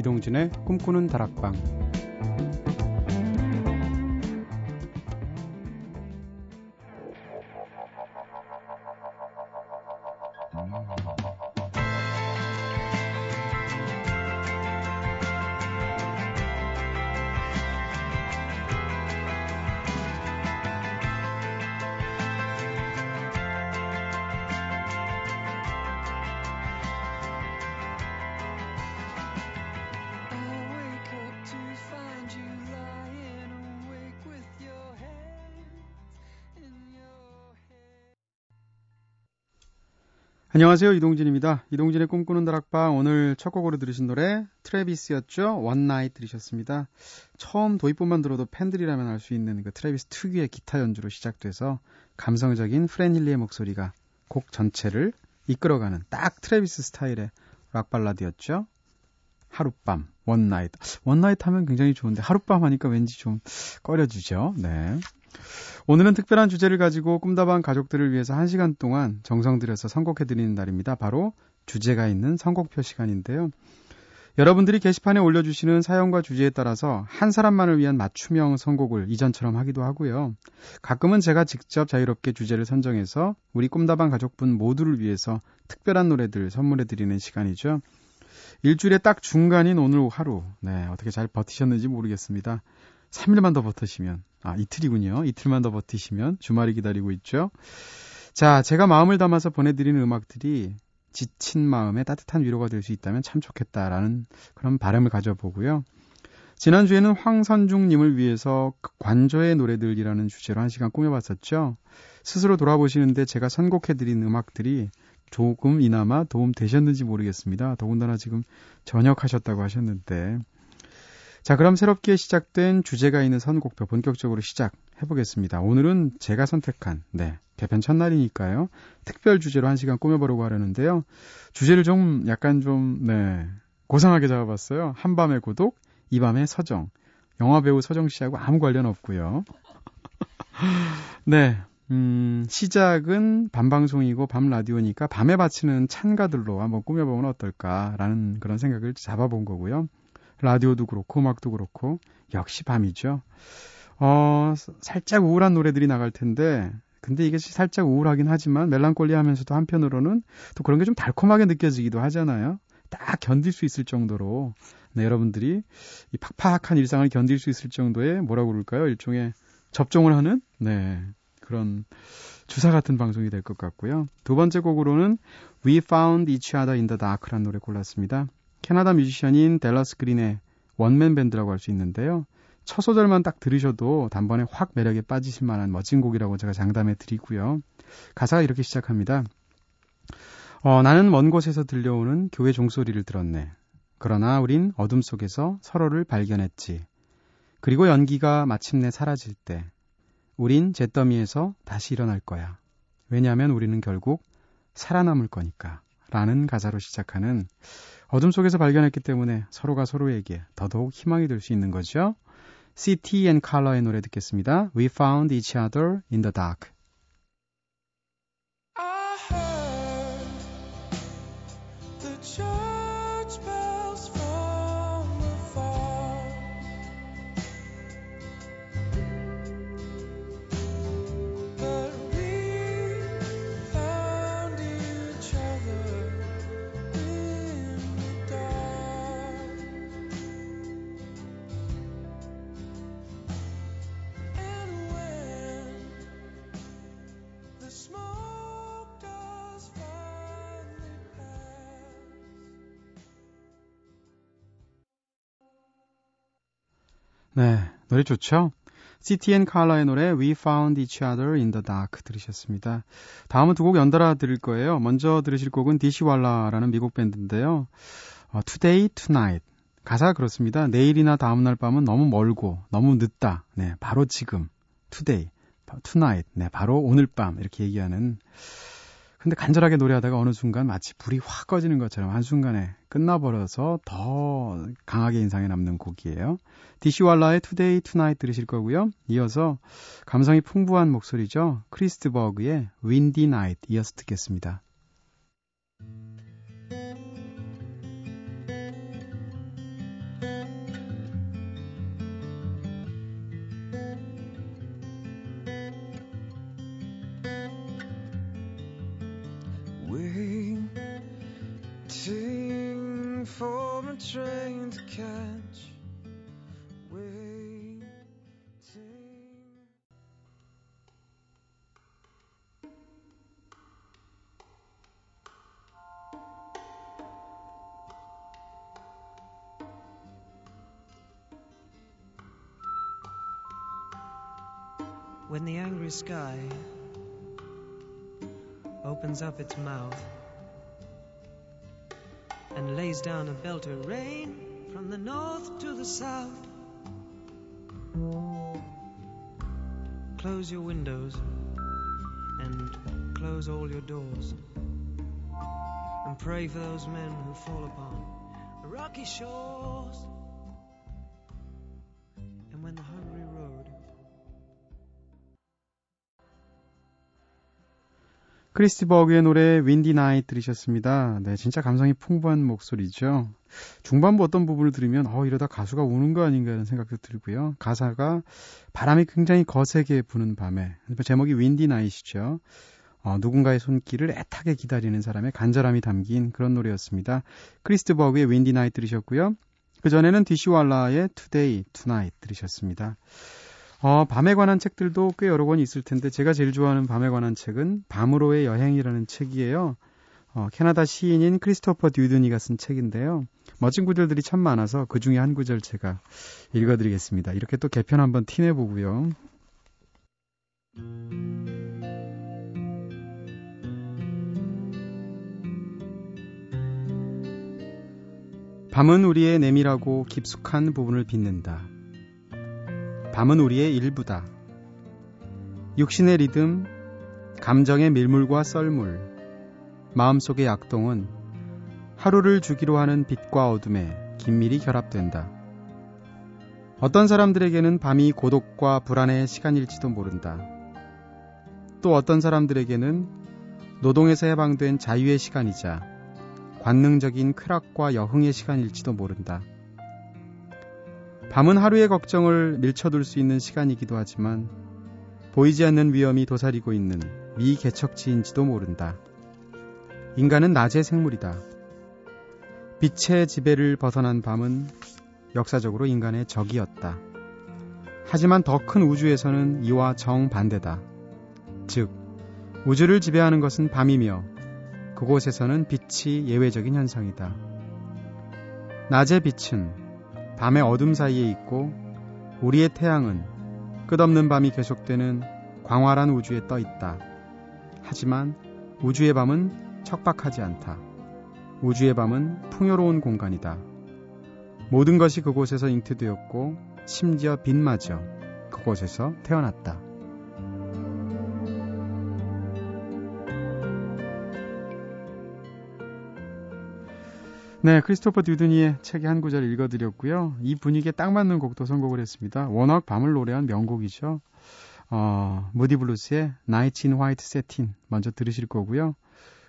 이동진의 꿈꾸는 다락방 안녕하세요. 이동진입니다. 이동진의 꿈꾸는 다락방 오늘 첫 곡으로 들으신 노래 트래비스였죠. One Night 들으셨습니다. 처음 도입부만 들어도 팬들이라면 알 수 있는 그 트래비스 특유의 기타 연주로 시작돼서 감성적인 프랜 힐리의 목소리가 곡 전체를 이끌어가는 딱 트래비스 스타일의 락 발라드였죠. 하룻밤, one night. One night 하면 굉장히 좋은데 하룻밤 하니까 왠지 좀 꺼려지죠. 네. 오늘은 특별한 주제를 가지고 꿈다방 가족들을 위해서 1시간 동안 정성 들여서 선곡해드리는 날입니다. 바로 주제가 있는 선곡표 시간인데요. 여러분들이 게시판에 올려주시는 사연과 주제에 따라서 한 사람만을 위한 맞춤형 선곡을 이전처럼 하기도 하고요. 가끔은 제가 직접 자유롭게 주제를 선정해서 우리 꿈다방 가족분 모두를 위해서 특별한 노래들 선물해드리는 시간이죠. 일주일에 딱 중간인 오늘 하루, 네, 어떻게 잘 버티셨는지 모르겠습니다. 3일만 더 버티시면, 아, 이틀이군요. 이틀만 더 버티시면 주말이 기다리고 있죠. 자, 제가 마음을 담아서 보내드리는 음악들이 지친 마음에 따뜻한 위로가 될 수 있다면 참 좋겠다라는 그런 바람을 가져보고요. 지난주에는 황선중님을 위해서 관조의 노래들이라는 주제로 한 시간 꾸며봤었죠. 스스로 돌아보시는데 제가 선곡해드린 음악들이 조금 이나마 도움 되셨는지 모르겠습니다. 더군다나 지금 전역하셨다고 하셨는데 자, 그럼 새롭게 시작된 주제가 있는 선곡표 본격적으로 시작해 보겠습니다. 오늘은 제가 선택한 네, 개편 첫날이니까요. 특별 주제로 한 시간 꾸며보려고 하려는데요. 주제를 좀 약간 좀 네, 고상하게 잡아봤어요. 한밤의 고독, 이밤의 서정. 영화 배우 서정 씨하고 아무 관련 없고요. 네. 음, 시작은 밤방송이고 밤 라디오니까 밤에 바치는 찬가들로 한번 꾸며보면 어떨까라는 그런 생각을 잡아본 거고요. 라디오도 그렇고 음악도 그렇고 역시 밤이죠. 어, 살짝 우울한 노래들이 나갈 텐데 근데 이게 살짝 우울하긴 하지만 멜랑콜리하면서도 한편으로는 또 그런 게 좀 달콤하게 느껴지기도 하잖아요. 딱 견딜 수 있을 정도로 네, 여러분들이 이 팍팍한 일상을 견딜 수 있을 정도의 뭐라고 그럴까요? 일종의 접종을 하는 네 그런 주사 같은 방송이 될 것 같고요. 두 번째 곡으로는 We Found Each Other in the Dark라는 노래 골랐습니다. 캐나다 뮤지션인 델러스 그린의 원맨 밴드라고 할 수 있는데요. 첫 소절만 딱 들으셔도 단번에 확 매력에 빠지실 만한 멋진 곡이라고 제가 장담해 드리고요. 가사가 이렇게 시작합니다. 어, 나는 먼 곳에서 들려오는 교회 종소리를 들었네. 그러나 우린 어둠 속에서 서로를 발견했지. 그리고 연기가 마침내 사라질 때, 우린 잿더미에서 다시 일어날 거야. 왜냐하면 우리는 결국 살아남을 거니까. 라는 가사로 시작하는 어둠 속에서 발견했기 때문에 서로가 서로에게 더더욱 희망이 될 수 있는 거죠. City and Color의 노래 듣겠습니다. We found each other in the dark. 네, 노래 좋죠? CTN 칼라의 노래 We Found Each Other in the Dark 들으셨습니다. 다음은 두 곡 연달아 들을 거예요. 먼저 들으실 곡은 디시왈라라는 미국 밴드인데요. 어, Today, Tonight. 가사가 그렇습니다. 내일이나 다음날 밤은 너무 멀고 너무 늦다. 네, 바로 지금. Today, Tonight. 네, 바로 오늘 밤 이렇게 얘기하는 근데 간절하게 노래하다가 어느 순간 마치 불이 확 꺼지는 것처럼 한순간에 끝나버려서 더 강하게 인상에 남는 곡이에요. 디시왈라의 Today Tonight 들으실 거고요. 이어서 감성이 풍부한 목소리죠. 크리스트버그의 Windy Night 이어서 듣겠습니다. When the angry sky opens up its mouth and lays down a belt of rain from the north to the south. Close your windows and close all your doors and pray for those men who fall upon rocky shores. 크리스 디 버그의 노래 Windy Night 들으셨습니다. 네, 진짜 감성이 풍부한 목소리죠. 중반부 어떤 부분을 들으면 어 이러다 가수가 우는 거 아닌가 하는 생각도 들고요. 가사가 바람이 굉장히 거세게 부는 밤에 제목이 Windy Night이죠. 어, 누군가의 손길을 애타게 기다리는 사람의 간절함이 담긴 그런 노래였습니다. 크리스 디 버그의 Windy Night 들으셨고요. 그 전에는 디시왈라의 Today Tonight 들으셨습니다. 어, 밤에 관한 책들도 꽤 여러 권 있을 텐데 제가 제일 좋아하는 밤에 관한 책은 밤으로의 여행이라는 책이에요. 어, 캐나다 시인인 크리스토퍼 듀드니가 쓴 책인데요. 멋진 구절들이 참 많아서 그 중에 한 구절 제가 읽어드리겠습니다. 이렇게 또 개편 한번 티내보고요. 밤은 우리의 내밀하고 깊숙한 부분을 빛낸다. 밤은 우리의 일부다. 육신의 리듬, 감정의 밀물과 썰물, 마음속의 약동은 하루를 주기로 하는 빛과 어둠에 긴밀히 결합된다. 어떤 사람들에게는 밤이 고독과 불안의 시간일지도 모른다. 또 어떤 사람들에게는 노동에서 해방된 자유의 시간이자 관능적인 쾌락과 여흥의 시간일지도 모른다. 밤은 하루의 걱정을 밀쳐둘 수 있는 시간이기도 하지만 보이지 않는 위험이 도사리고 있는 미개척지인지도 모른다. 인간은 낮의 생물이다. 빛의 지배를 벗어난 밤은 역사적으로 인간의 적이었다. 하지만 더 큰 우주에서는 이와 정반대다. 즉, 우주를 지배하는 것은 밤이며 그곳에서는 빛이 예외적인 현상이다. 낮의 빛은 밤의 어둠 사이에 있고 우리의 태양은 끝없는 밤이 계속되는 광활한 우주에 떠 있다. 하지만 우주의 밤은 척박하지 않다. 우주의 밤은 풍요로운 공간이다. 모든 것이 그곳에서 잉태되었고 심지어 빛마저 그곳에서 태어났다. 네, 크리스토퍼 듀드니의 책의 한 구절 읽어드렸고요. 이 분위기에 딱 맞는 곡도 선곡을 했습니다. 워낙 밤을 노래한 명곡이죠. 어, 무디 블루스의 Night in White Satin 먼저 들으실 거고요.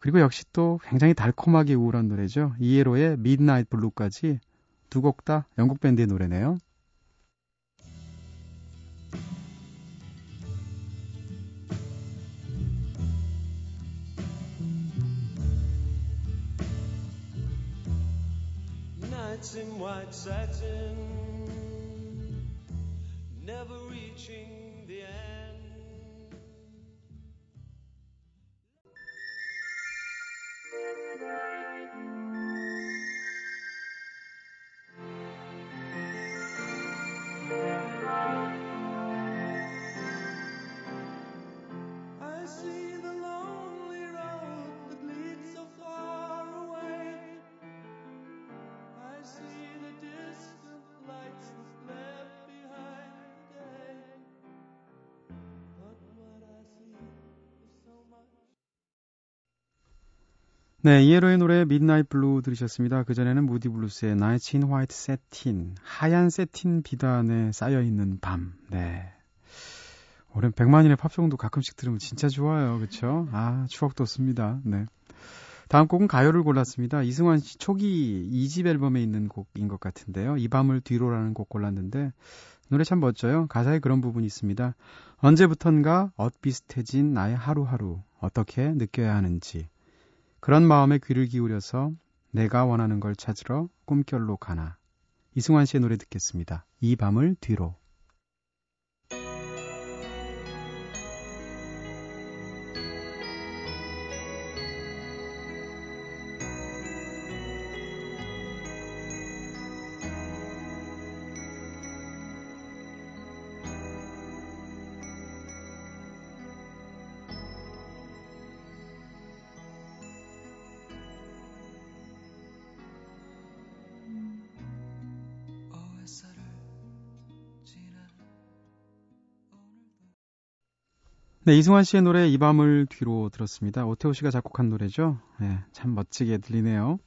그리고 역시 또 굉장히 달콤하게 우울한 노래죠. 이에로의 Midnight Blue까지 두 곡 다 영국 밴드의 노래네요. Nights in white satin, never reaching the end. 네, 이에로의 노래 Midnight Blue 들으셨습니다. 그전에는 무디 블루스의 Night in White Satin, 하얀 세틴 비단에 쌓여있는 밤. 네. 올해 100만인의 팝송도 가끔씩 들으면 진짜 좋아요. 그쵸? 아, 추억 돋습니다. 네. 다음 곡은 가요를 골랐습니다. 이승환 씨 초기 2집 앨범에 있는 곡인 것 같은데요. 이 밤을 뒤로라는 곡 골랐는데 노래 참 멋져요. 가사에 그런 부분이 있습니다. 언제부턴가 엇비슷해진 나의 하루하루 어떻게 느껴야 하는지 그런 마음에 귀를 기울여서 내가 원하는 걸 찾으러 꿈결로 가나 이승환 씨의 노래 듣겠습니다. 이 밤을 뒤로. 네, 이승환 씨의 노래 이 밤을 뒤로 들었습니다. 오태호 씨가 작곡한 노래죠. 네, 참 멋지게 들리네요.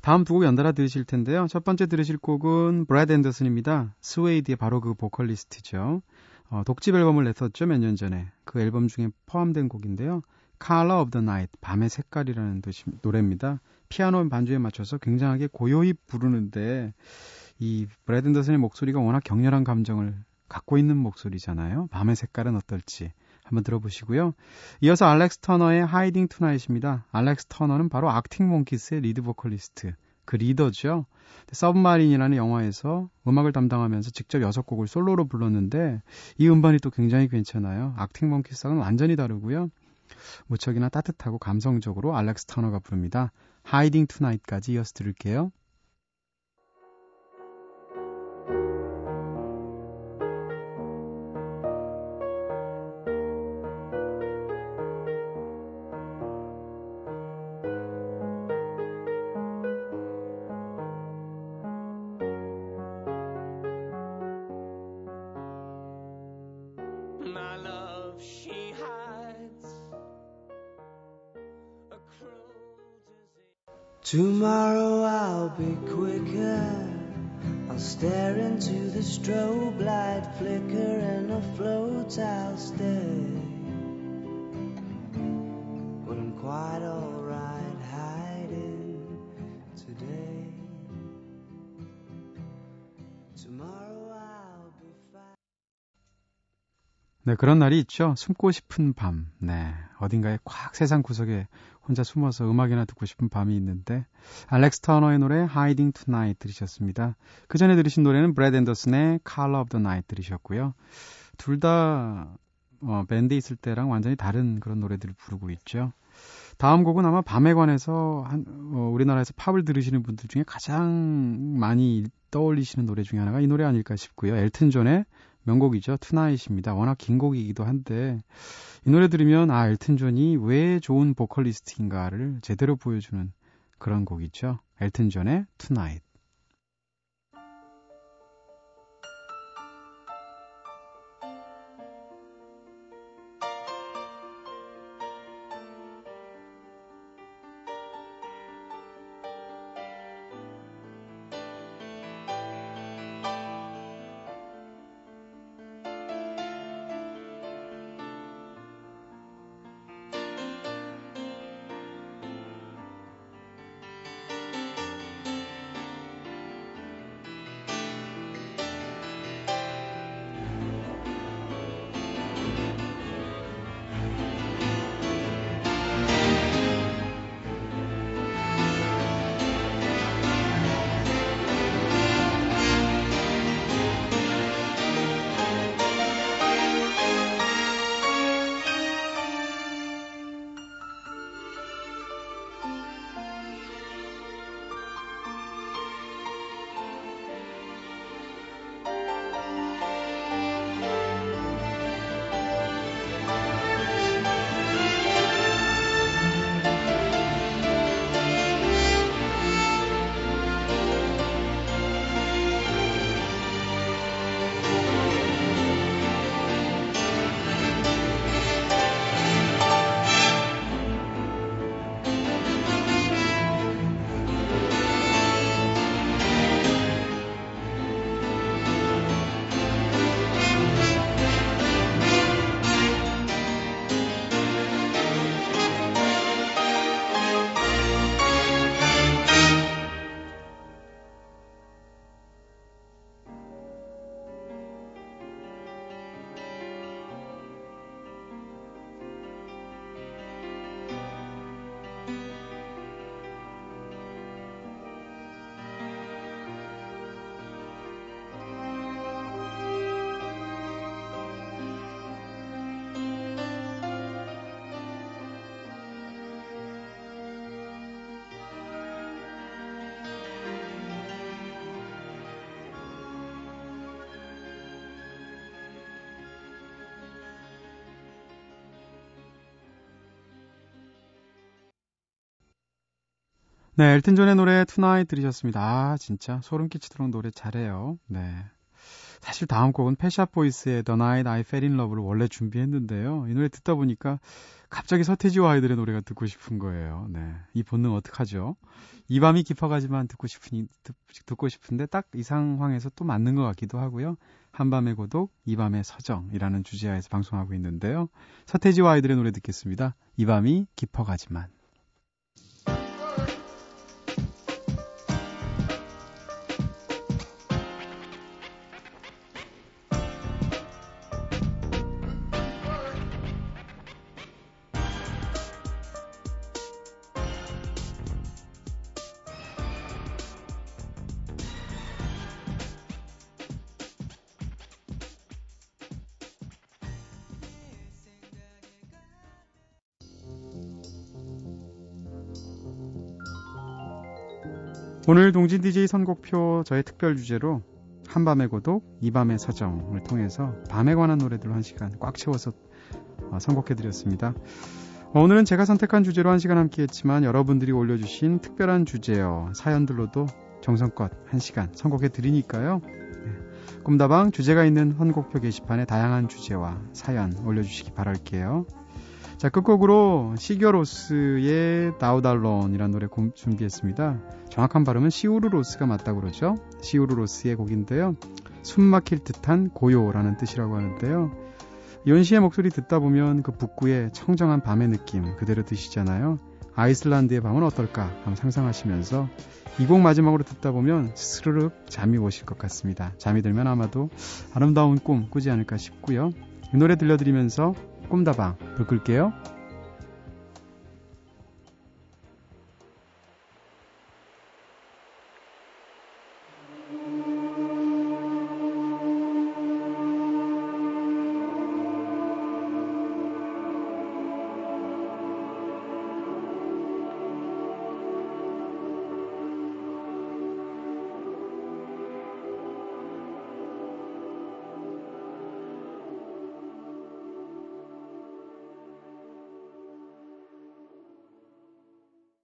다음 두 곡 연달아 들으실 텐데요. 첫 번째 들으실 곡은 브렛 앤더슨입니다. 스웨이드의 바로 그 보컬리스트죠. 어, 독집 앨범을 냈었죠, 몇 년 전에. 그 앨범 중에 포함된 곡인데요. Color of the Night, 밤의 색깔이라는 뜻이, 노래입니다. 피아노 반주에 맞춰서 굉장하게 고요히 부르는데 이 브렛 앤더슨의 목소리가 워낙 격렬한 감정을 갖고 있는 목소리잖아요. 밤의 색깔은 어떨지 한번 들어보시고요. 이어서 알렉스 터너의 Hiding Tonight입니다. 알렉스 터너는 바로 악틱 몽키스의 리드 보컬리스트, 그 리더죠. 서브마린이라는 영화에서 음악을 담당하면서 직접 여섯 곡을 솔로로 불렀는데 이 음반이 또 굉장히 괜찮아요. 악틱 몽키스와는 완전히 다르고요. 무척이나 따뜻하고 감성적으로 알렉스 터너가 부릅니다. Hiding Tonight까지 이어서 들을게요. Tomorrow I'll be quicker. I'll stare into the strobe light flicker and afloat I'll stay. 네, 그런 날이 있죠. 숨고 싶은 밤. 네, 어딘가에 꽉 세상 구석에 혼자 숨어서 음악이나 듣고 싶은 밤이 있는데 알렉스 터너의 노래 Hiding Tonight 들으셨습니다. 그 전에 들으신 노래는 브렛 앤더슨의 Color of the Night 들으셨고요. 둘다 어, 밴드 있을 때랑 완전히 다른 그런 노래들을 부르고 있죠. 다음 곡은 아마 밤에 관해서 한, 어, 우리나라에서 팝을 들으시는 분들 중에 가장 많이 떠올리시는 노래 중에 하나가 이 노래 아닐까 싶고요. 엘튼 존의 명곡이죠. Tonight입니다. 워낙 긴 곡이기도 한데 이 노래 들으면 아 엘튼 존이 왜 좋은 보컬리스트인가를 제대로 보여주는 그런 곡이죠. 엘튼 존의 Tonight. 네, 엘튼 존의 노래 Tonight 들으셨습니다. 아, 진짜 소름 끼치도록 노래 잘해요. 네. 사실 다음 곡은 Pet Shop Boys의 The Night I Fell in Love를 원래 준비했는데요. 이 노래 듣다 보니까 갑자기 서태지와 아이들의 노래가 듣고 싶은 거예요. 네. 이 본능 어떡하죠? 이 밤이 깊어가지만 듣고 싶으니, 듣, 듣고 싶은데 딱 이 상황에서 또 맞는 것 같기도 하고요. 한밤의 고독, 이 밤의 서정이라는 주제하에서 방송하고 있는데요. 서태지와 아이들의 노래 듣겠습니다. 이 밤이 깊어가지만. 오늘 동진 DJ 선곡표 저의 특별 주제로 한밤의 고독, 이밤의 서정을 통해서 밤에 관한 노래들로 한 시간 꽉 채워서 어, 선곡해드렸습니다. 오늘은 제가 선택한 주제로 한 시간 함께 했지만 여러분들이 올려주신 특별한 주제요. 사연들로도 정성껏 한 시간 선곡해드리니까요. 네. 꿈다방 주제가 있는 선곡표 게시판에 다양한 주제와 사연 올려주시기 바랄게요. 자, 끝곡으로 시겨로스의 나우달론이라는 노래 준비했습니다. 정확한 발음은 시우르로스가 맞다고 그러죠. 시우르로스의 곡인데요. 숨 막힐 듯한 고요라는 뜻이라고 하는데요. 씨의 목소리 듣다 보면 그 북구의 청정한 밤의 느낌 그대로 드시잖아요. 아이슬란드의 밤은 어떨까 한번 상상하시면서 이 곡 마지막으로 듣다 보면 스르륵 잠이 오실 것 같습니다. 잠이 들면 아마도 아름다운 꿈 꾸지 않을까 싶고요. 이 노래 들려드리면서 꿈다방 불 끌게요.